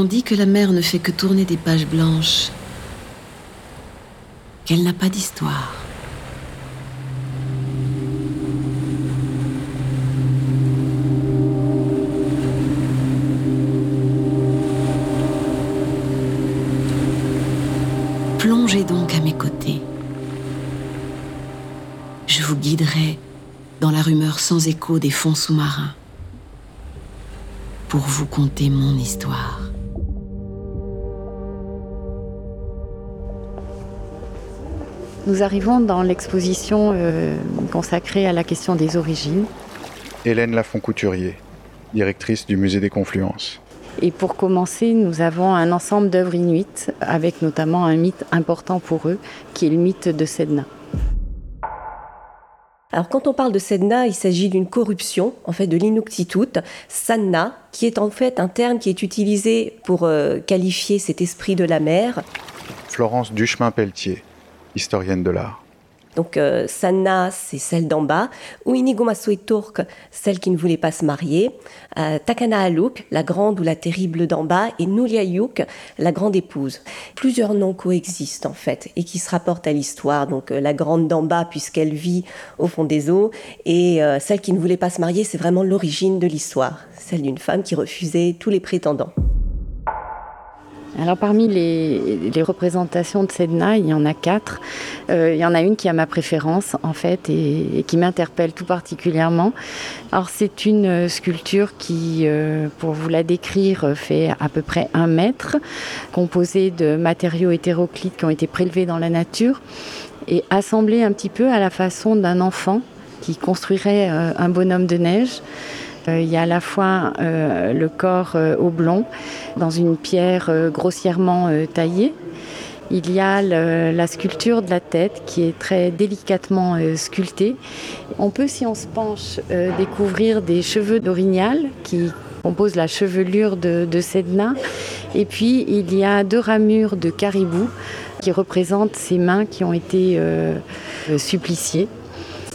On dit que la mer ne fait que tourner des pages blanches, qu'elle n'a pas d'histoire. Plongez donc à mes côtés. Je vous guiderai dans la rumeur sans écho des fonds sous-marins pour vous conter mon histoire. Nous arrivons dans l'exposition euh, consacrée à la question des origines. Hélène Lafont-Couturier, directrice du musée des Confluences. Et pour commencer, nous avons un ensemble d'œuvres inuites, avec notamment un mythe important pour eux, qui est le mythe de Sedna. Alors quand on parle de Sedna, il s'agit d'une corruption en fait de l'Inuktitut, Sanna, qui est en fait un terme qui est utilisé pour euh, qualifier cet esprit de la mer. Florence Duchemin-Pelletier, historienne de l'art. Donc euh, Sanna, c'est celle d'en bas. Turk, celle qui ne voulait pas se marier. Euh, Takana Aluk, la grande ou la terrible d'en bas. Et Nuliayuk, la grande épouse. Plusieurs noms coexistent en fait et qui se rapportent à l'histoire. Donc euh, la grande d'en bas puisqu'elle vit au fond des eaux. Et celle qui ne voulait pas se marier, c'est vraiment l'origine de l'histoire. Celle d'une femme qui refusait tous les prétendants. Alors parmi les, représentations de Sedna, il y en a quatre. Euh, il y en a une qui a ma préférence en fait et, qui m'interpelle tout particulièrement. Alors c'est une sculpture qui, euh, pour vous la décrire, fait à peu près un mètre, composée de matériaux hétéroclites qui ont été prélevés dans la nature et assemblés un petit peu à la façon d'un enfant qui construirait euh, un bonhomme de neige. Euh, il y a à la fois euh, le corps euh, oblong dans une pierre grossièrement taillée. Il y a la sculpture de la tête qui est très délicatement sculptée. On peut, si on se penche, découvrir des cheveux d'orignal qui composent la chevelure de, de, Sedna. Et puis, il y a deux ramures de caribou qui représentent ses mains qui ont été suppliciées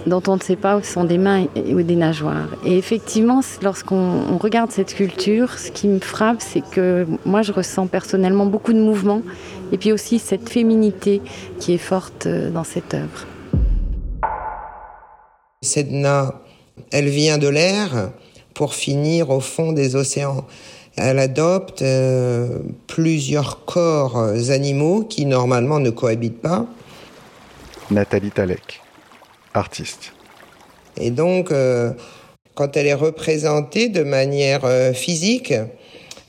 dont on ne sait pas où sont des mains ou des nageoires. Et effectivement, lorsqu'on regarde cette sculpture, ce qui me frappe, c'est que moi, je ressens personnellement beaucoup de mouvement et puis aussi cette féminité qui est forte euh, dans cette œuvre. Sedna, elle vient de l'air pour finir au fond des océans. Elle adopte euh, plusieurs corps animaux qui normalement ne cohabitent pas. Nathalie Talek artiste. Et donc, euh, quand elle est représentée de manière euh, physique,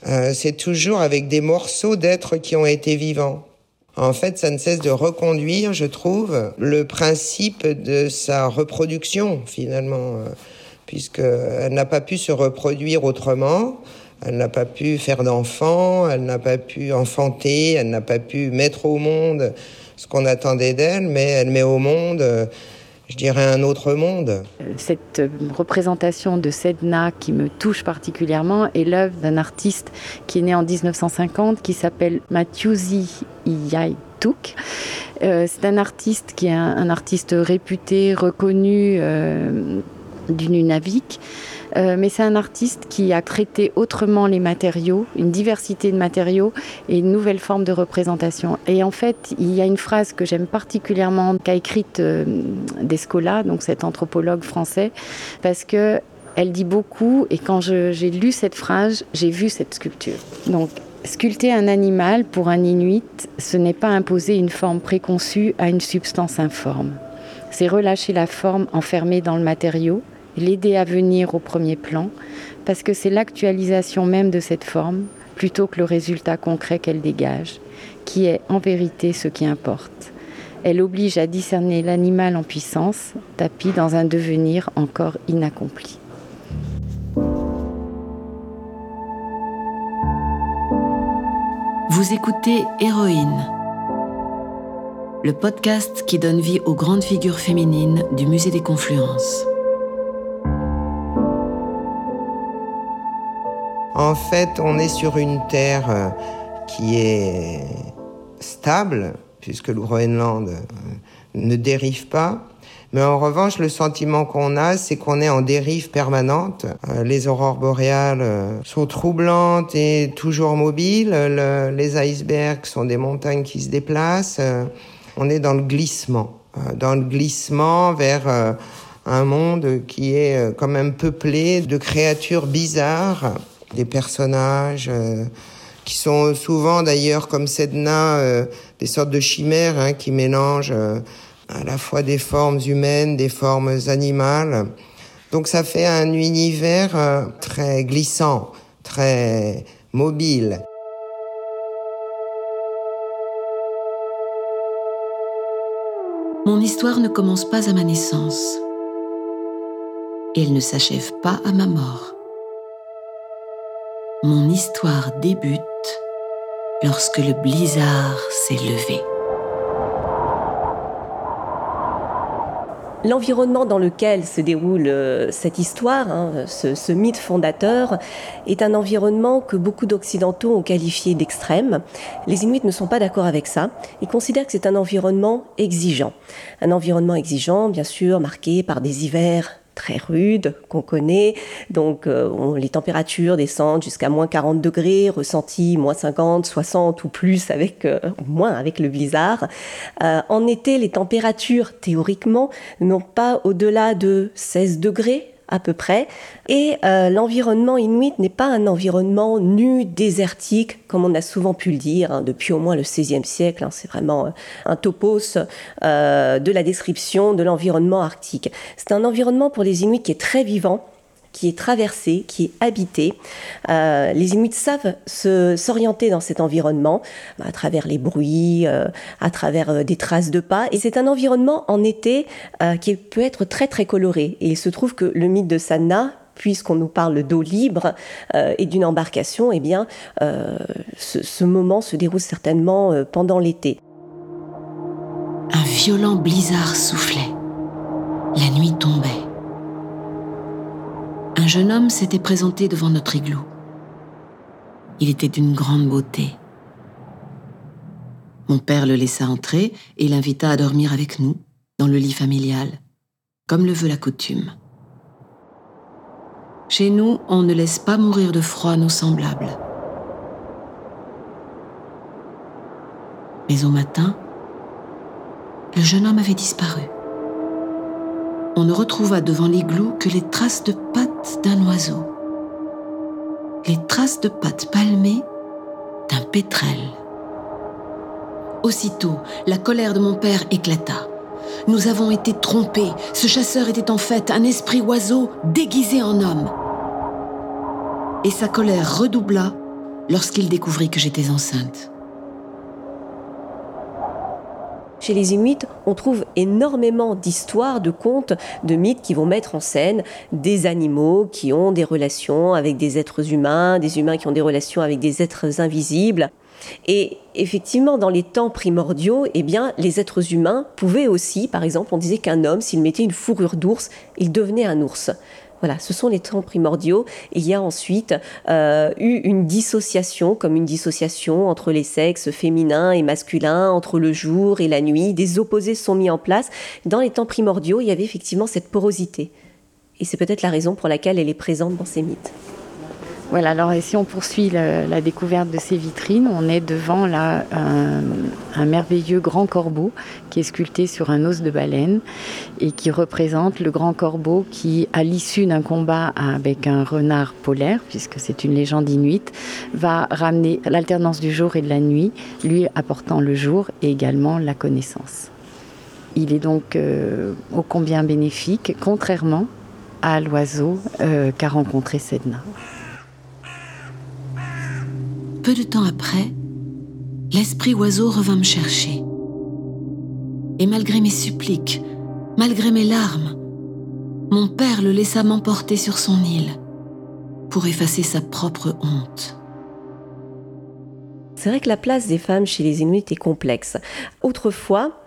euh, c'est toujours avec des morceaux d'êtres qui ont été vivants. En fait, ça ne cesse de reconduire, je trouve, le principe de sa reproduction, finalement, puisqu'elle n'a pas pu se reproduire autrement. Elle n'a pas pu faire d'enfants, elle n'a pas pu enfanter, elle n'a pas pu mettre au monde ce qu'on attendait d'elle, mais elle met au monde je dirais, un autre monde. Cette représentation de Sedna qui me touche particulièrement est l'œuvre d'un artiste qui est né en 1950 qui s'appelle Mathieusi Iyaituk. Euh, c'est un artiste qui est un, artiste réputé, reconnu euh, du Nunavik. Euh, mais c'est un artiste qui a traité autrement les matériaux, une diversité de matériaux et une nouvelle forme de représentation. Et en fait, il y a une phrase que j'aime particulièrement qu'a écrite euh, Descola, donc cet anthropologue français, parce que elle dit beaucoup et quand j'ai lu cette phrase, j'ai vu cette sculpture. Donc Sculpter un animal pour un Inuit, ce n'est pas imposer une forme préconçue à une substance informe. C'est relâcher la forme enfermée dans le matériau l'aider à venir au premier plan, parce que c'est l'actualisation même de cette forme, plutôt que le résultat concret qu'elle dégage, qui est en vérité ce qui importe. Elle oblige à discerner l'animal en puissance, tapis dans un devenir encore inaccompli. Vous écoutez Héroïne, le podcast qui donne vie aux grandes figures féminines du Musée des Confluences. En fait, on est sur une terre euh, qui est stable, puisque le Groenland euh, ne dérive pas. Mais en revanche, le sentiment qu'on a, c'est qu'on est en dérive permanente. Euh, les aurores boréales sont troublantes et toujours mobiles. les icebergs sont des montagnes qui se déplacent. On est dans le glissement, dans le glissement vers un monde qui est quand même peuplé de créatures bizarres, des personnages qui sont souvent d'ailleurs comme Sedna des sortes de chimères hein, qui mélangent à la fois des formes humaines, des formes animales. Donc ça fait un univers euh, très glissant, très mobile. Mon histoire ne commence pas à ma naissance et elle ne s'achève pas à ma mort. Mon histoire débute lorsque le blizzard s'est levé. L'environnement dans lequel se déroule euh, cette histoire, hein, ce, mythe fondateur, est un environnement que beaucoup d'Occidentaux ont qualifié d'extrême. Les Inuits ne sont pas d'accord avec ça. Ils considèrent que c'est un environnement exigeant. Un environnement exigeant, bien sûr, marqué par des hivers très rude qu'on connaît. Donc euh, les températures descendent jusqu'à moins 40 degrés, ressenti moins 50, 60 ou plus avec euh, moins avec le blizzard. Euh, en été, les températures théoriquement n'ont pas au-delà de 16 degrés à peu près. Et euh, l'environnement inuit n'est pas un environnement nu, désertique, comme on a souvent pu le dire hein, depuis au moins le XVIe siècle. Hein. c'est vraiment euh, un topos euh, de la description de l'environnement arctique. C'est un environnement pour les Inuits qui est très vivant, qui est traversé, qui est habité. Euh, les Inuits savent s'orienter dans cet environnement à travers les bruits, euh, à travers euh, des traces de pas. Et c'est un environnement en été qui peut être très très coloré. Et il se trouve que le mythe de Sanna puisqu'on nous parle d'eau libre et d'une embarcation, eh bien, ce, ce, moment se déroule certainement pendant l'été. Un violent blizzard soufflait. La nuit tombait un jeune homme s'était présenté devant notre igloo. Il était d'une grande beauté. Mon père le laissa entrer et l'invita à dormir avec nous, dans le lit familial, comme le veut la coutume. Chez nous, on ne laisse pas mourir de froid nos semblables. Mais au matin, le jeune homme avait disparu on ne retrouva devant l'igloo que les traces de d'un oiseau, les traces de pattes palmées d'un pétrel. Aussitôt, la colère de mon père éclata. Nous avons été trompés. Ce chasseur était en fait un esprit oiseau déguisé en homme. Et sa colère redoubla lorsqu'il découvrit que j'étais enceinte. Chez les Inuits, on trouve énormément d'histoires, de contes, de mythes qui vont mettre en scène des animaux qui ont des relations avec des êtres humains, des humains qui ont des relations avec des êtres invisibles. Et effectivement, dans les temps primordiaux, eh bien, les êtres humains pouvaient aussi, par exemple, on disait qu'un homme, s'il mettait une fourrure d'ours, il devenait un ours. Voilà, ce sont les temps primordiaux. Il y a ensuite euh, eu une dissociation, comme une dissociation entre les sexes féminins et masculins, entre le jour et la nuit. Des opposés sont mis en place. Dans les temps primordiaux, il y avait effectivement cette porosité. Et c'est peut-être la raison pour laquelle elle est présente dans ces mythes. Voilà, alors si on poursuit la, découverte de ces vitrines, on est devant là un, merveilleux grand corbeau qui est sculpté sur un os de baleine et qui représente le grand corbeau qui, à l'issue d'un combat avec un renard polaire, puisque c'est une légende inuite, va ramener l'alternance du jour et de la nuit, lui apportant le jour et également la connaissance. Il est donc euh, ô combien bénéfique, contrairement à l'oiseau euh, qu'a rencontré Sedna. Peu de temps après, l'esprit oiseau revint me chercher. Et malgré mes suppliques, malgré mes larmes, mon père le laissa m'emporter sur son île pour effacer sa propre honte. C'est vrai que la place des femmes chez les Inuits est complexe. Autrefois,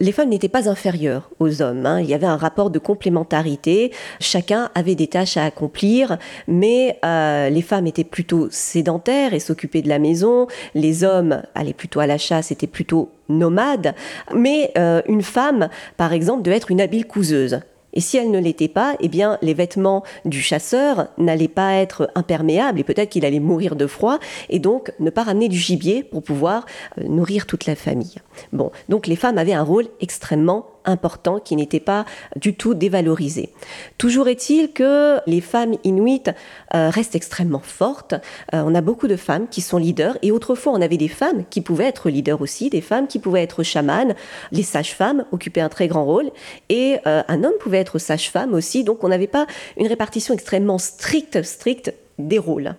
les femmes n'étaient pas inférieures aux hommes. Hein. Il y avait un rapport de complémentarité. Chacun avait des tâches à accomplir, mais euh, les femmes étaient plutôt sédentaires et s'occupaient de la maison. Les hommes allaient plutôt à la chasse, étaient plutôt nomade, mais euh, une femme, par exemple, devait être une habile couseuse. Et si elle ne l'était pas, eh bien, les vêtements du chasseur n'allaient pas être imperméables et peut-être qu'il allait mourir de froid et donc ne pas ramener du gibier pour pouvoir euh, nourrir toute la famille. Bon, donc les femmes avaient un rôle extrêmement important qui n'était pas du tout dévalorisé. Toujours est-il que les femmes inuites euh, restent extrêmement fortes. Euh, on a beaucoup de femmes qui sont leaders et autrefois on avait des femmes qui pouvaient être leaders aussi, des femmes qui pouvaient être chamanes. Les sages-femmes occupaient un très grand rôle et euh, un homme pouvait être sage-femme aussi. Donc on n'avait pas une répartition extrêmement stricte, stricte des rôles.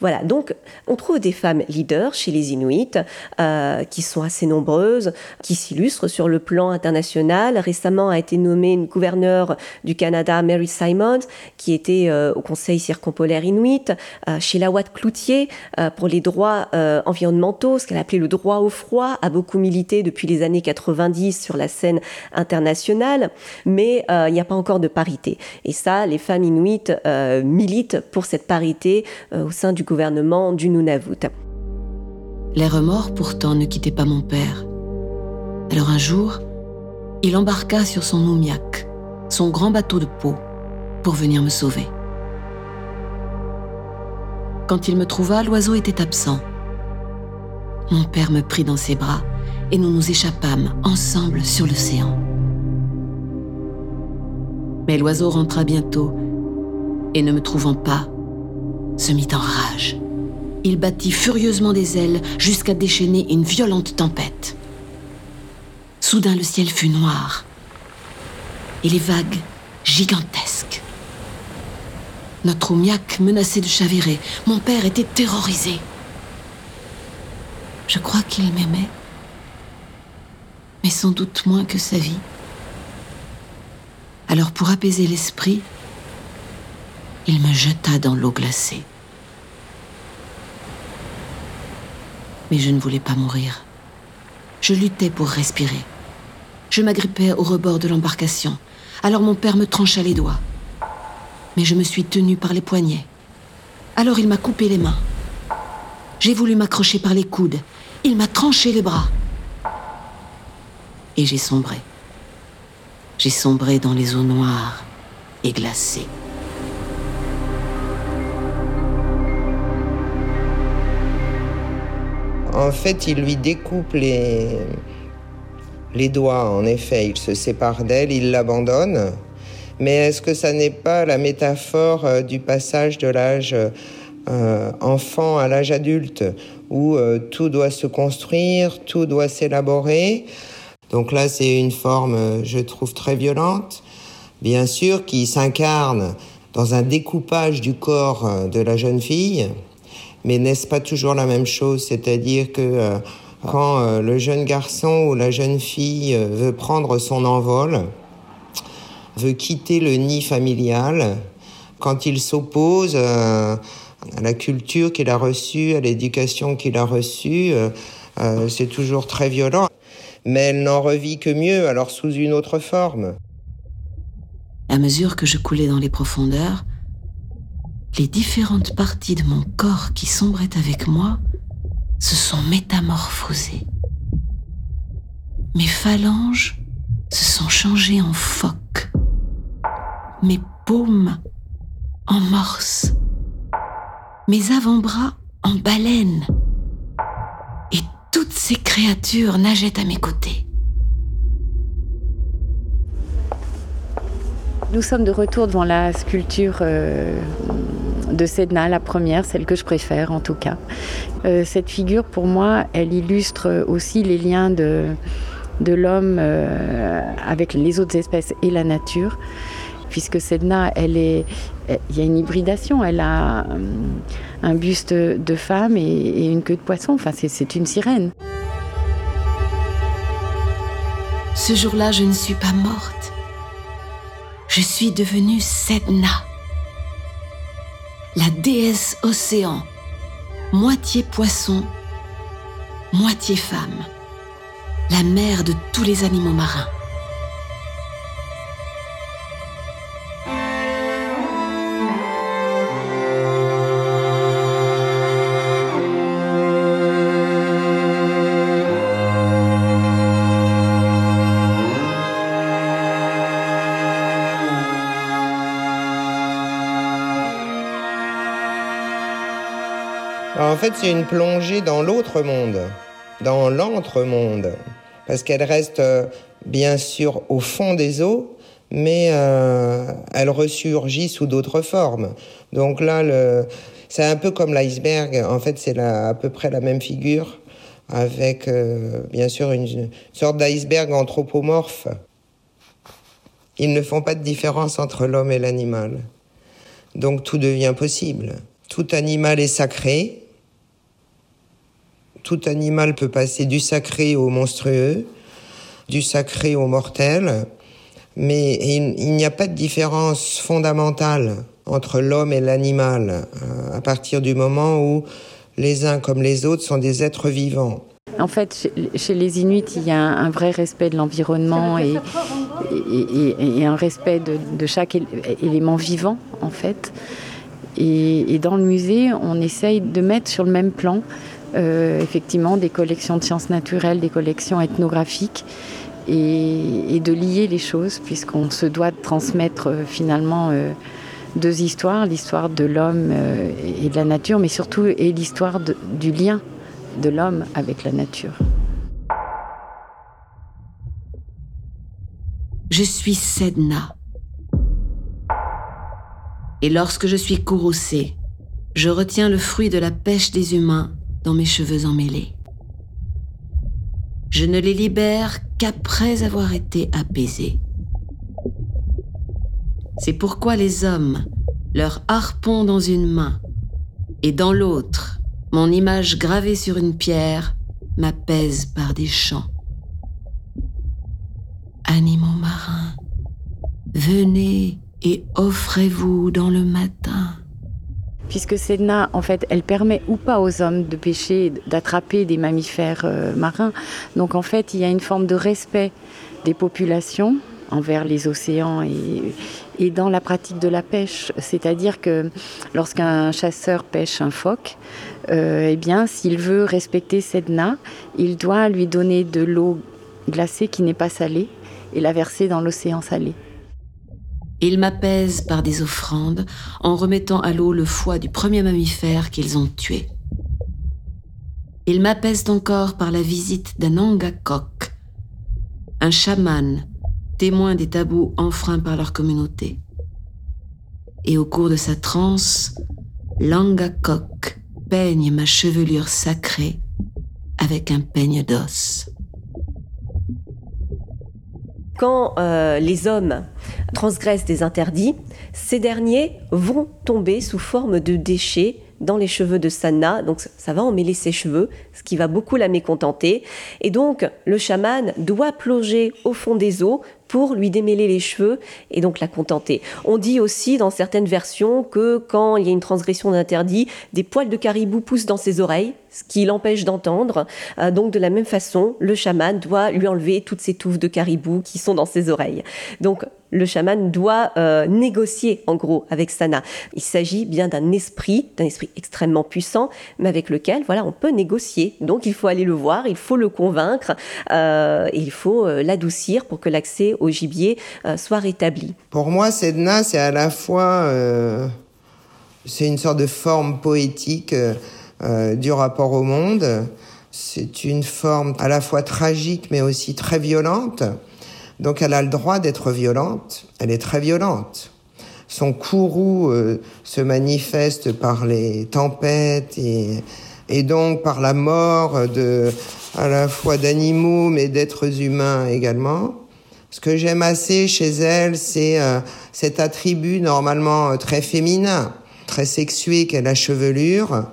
Voilà, donc on trouve des femmes leaders chez les Inuits euh, qui sont assez nombreuses, qui s'illustrent sur le plan international. Récemment a été nommée une gouverneure du Canada, Mary Simons, qui était euh, au Conseil circumpolaire Inuit. Euh, Sheila Watt Cloutier, euh, pour les droits environnementaux, ce qu'elle appelait le droit au froid, a beaucoup milité depuis les années 90 sur la scène internationale, mais il n'y a pas encore de parité. Et ça, les femmes Inuits militent pour cette parité sein du gouvernement du Nunavut. Les remords pourtant ne quittaient pas mon père. Alors un jour, il embarqua sur son Noumiak, son grand bateau de peau, pour venir me sauver. Quand il me trouva, l'oiseau était absent. Mon père me prit dans ses bras et nous nous échappâmes ensemble sur l'océan. Mais l'oiseau rentra bientôt et ne me trouvant pas, se mit en rage. Il battit furieusement des ailes jusqu'à déchaîner une violente tempête. Soudain le ciel fut noir et les vagues gigantesques. Notre oumiac menaçait de chavirer. Mon père était terrorisé. Je crois qu'il m'aimait, mais sans doute moins que sa vie. Alors pour apaiser l'esprit, il me jeta dans l'eau glacée. Mais je ne voulais pas mourir. Je luttais pour respirer. Je m'agrippais au rebord de l'embarcation. Alors mon père me trancha les doigts. Mais je me suis tenue par les poignets. Alors il m'a coupé les mains. J'ai voulu m'accrocher par les coudes. Il m'a tranché les bras. Et j'ai sombré. J'ai sombré dans les eaux noires et glacées. En fait, il lui découpe les, les doigts, en effet. Il se sépare d'elle, il l'abandonne. Mais est-ce que ça n'est pas la métaphore euh, du passage de l'âge euh, enfant à l'âge adulte, où euh, tout doit se construire, tout doit s'élaborer? Donc là, c'est une forme, je trouve, très violente, bien sûr, qui s'incarne dans un découpage du corps de la jeune fille, mais n'est-ce pas toujours la même chose? C'est-à-dire que euh, quand euh, le jeune garçon ou la jeune fille euh, veut prendre son envol, veut quitter le nid familial, quand il s'oppose à la culture qu'il a reçue, à l'éducation qu'il a reçue, c'est toujours très violent. Mais elle n'en revit que mieux, alors sous une autre forme. À mesure que je coulais dans les profondeurs, les différentes parties de mon corps qui sombraient avec moi se sont métamorphosées. Mes phalanges se sont changées en phoques, mes paumes en morses, mes avant-bras en baleines, et toutes ces créatures nageaient à mes côtés. Nous sommes de retour devant la sculpture euh, de Sedna, la première, celle que je préfère en tout cas. Euh, cette figure, pour moi, elle illustre aussi les liens de, de l'homme euh, avec les autres espèces et la nature. Puisque Sedna, elle est, il y a une hybridation. Elle a un buste de femme et, et une queue de poisson. Enfin, c'est une sirène. Ce jour-là, je ne suis pas morte je suis devenue Sedna, la déesse océan, moitié poisson, moitié femme, la mère de tous les animaux marins. En fait, c'est une plongée dans l'autre monde, dans l'entre-monde, parce qu'elle reste euh, bien sûr au fond des eaux, mais euh, elle ressurgit sous d'autres formes. Donc là, le, c'est un peu comme l'iceberg. En fait, c'est à peu près la même figure, avec euh, bien sûr une sorte d'iceberg anthropomorphe. Ils ne font pas de différence entre l'homme et l'animal. Donc tout devient possible. Tout animal est sacré. Tout animal peut passer du sacré au monstrueux, du sacré au mortel. Mais il, n'y a pas de différence fondamentale entre l'homme et l'animal euh, à partir du moment où les uns comme les autres sont des êtres vivants. En fait, chez, les Inuits, il y a un, vrai respect de l'environnement et, un respect de, chaque élément vivant, en fait. Et, dans le musée, on essaye de mettre sur le même plan, effectivement, des collections de sciences naturelles, des collections ethnographiques, et, de lier les choses, puisqu'on se doit de transmettre euh, finalement euh, deux histoires, l'histoire de l'homme et de la nature, mais surtout et l'histoire du lien de l'homme avec la nature. Je suis Sedna. Et lorsque je suis courroucée, je retiens le fruit de la pêche des humains dans mes cheveux emmêlés. Je ne les libère qu'après avoir été apaisée. C'est pourquoi les hommes, leur harpon dans une main et dans l'autre, mon image gravée sur une pierre m'apaise par des chants. Animaux marins, venez et offrez-vous dans le matin. Puisque Sedna, en fait, elle permet ou pas aux hommes de pêcher, d'attraper des mammifères euh, marins. Donc, en fait, il y a une forme de respect des populations envers les océans et, dans la pratique de la pêche. C'est-à-dire que lorsqu'un chasseur pêche un phoque, euh, eh bien, s'il veut respecter Sedna, il doit lui donner de l'eau glacée qui n'est pas salée et la verser dans l'océan salé. Il m'apaise par des offrandes en remettant à l'eau le foie du premier mammifère qu'ils ont tué. Il m'apaise encore par la visite d'un Angakok, un chaman témoin des tabous enfreints par leur communauté. Et au cours de sa transe, Langakok peigne ma chevelure sacrée avec un peigne d'os. Quand euh, les hommes transgressent des interdits, ces derniers vont tomber sous forme de déchets dans les cheveux de Sanna, donc ça va emmêler ses cheveux, ce qui va beaucoup la mécontenter. Et donc le chaman doit plonger au fond des eaux pour lui démêler les cheveux et donc la contenter. On dit aussi dans certaines versions que quand il y a une transgression d'interdit, des poils de caribou poussent dans ses oreilles, ce qui l'empêche d'entendre. Euh, donc de la même façon, le chaman doit lui enlever toutes ces touffes de caribou qui sont dans ses oreilles. Donc le chaman doit euh, négocier en gros avec Sana. Il s'agit bien d'un esprit, d'un esprit extrêmement puissant, mais avec lequel voilà on peut négocier. Donc il faut aller le voir, il faut le convaincre, euh, et il faut l'adoucir pour que l'accès au gibier euh, soit rétabli. Pour moi, Sedna, c'est à la fois euh, c'est une sorte de forme poétique euh, du rapport au monde. C'est une forme à la fois tragique mais aussi très violente. Donc elle a le droit d'être violente. Elle est très violente. Son courroux se manifeste par les tempêtes et, et donc par la mort de à la fois d'animaux mais d'êtres humains également. Ce que j'aime assez chez elle, c'est euh, cet attribut normalement euh, très féminin, très sexué qu'est la chevelure,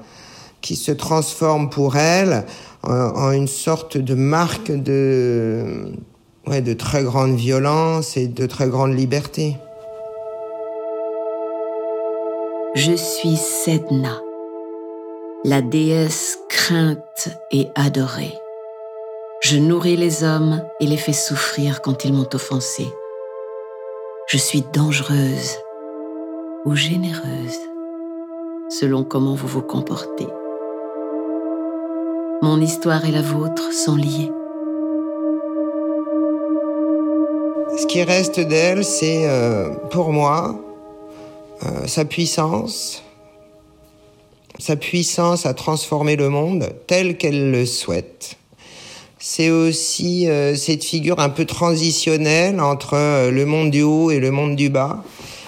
qui se transforme pour elle en, une sorte de marque de, ouais, de très grande violence et de très grande liberté. Je suis Sedna, la déesse crainte et adorée. Je nourris les hommes et les fais souffrir quand ils m'ont offensé. Je suis dangereuse ou généreuse, selon comment vous vous comportez. Mon histoire et la vôtre sont liées. Qui reste d'elle, c'est euh, pour moi euh, sa puissance, sa puissance à transformer le monde tel qu'elle le souhaite. C'est aussi euh, cette figure un peu transitionnelle entre le monde du haut et le monde du bas.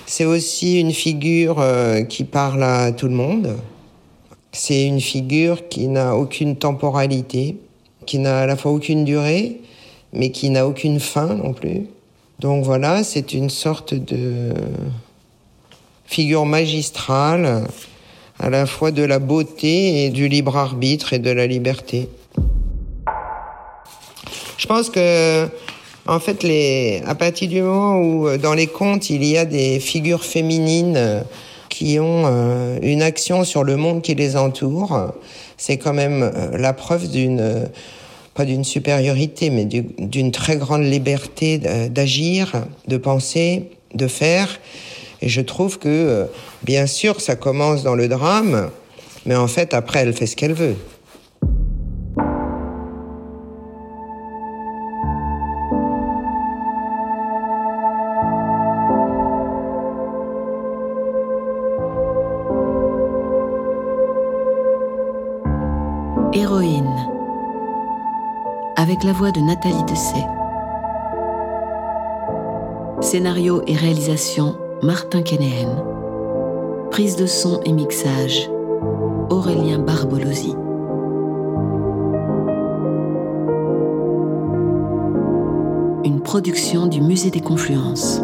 C'est aussi une figure qui parle à tout le monde. C'est une figure qui n'a aucune temporalité, qui n'a à la fois aucune durée, mais qui n'a aucune fin non plus. Donc voilà, c'est une sorte de figure magistrale à la fois de la beauté et du libre arbitre et de la liberté. Je pense que, en fait, les, à partir du moment où euh, dans les contes il y a des figures féminines euh, qui ont euh, une action sur le monde qui les entoure, c'est quand même la preuve d'une pas d'une supériorité, mais d'une très grande liberté d'agir, de penser, de faire. Et je trouve que, bien sûr, ça commence dans le drame, mais en fait, après, elle fait ce qu'elle veut. Avec la voix de Nathalie Dessay. Scénario et réalisation Martin Kenéen. Prise de son et mixage Aurélien Barbolosi. Une production du Musée des Confluences.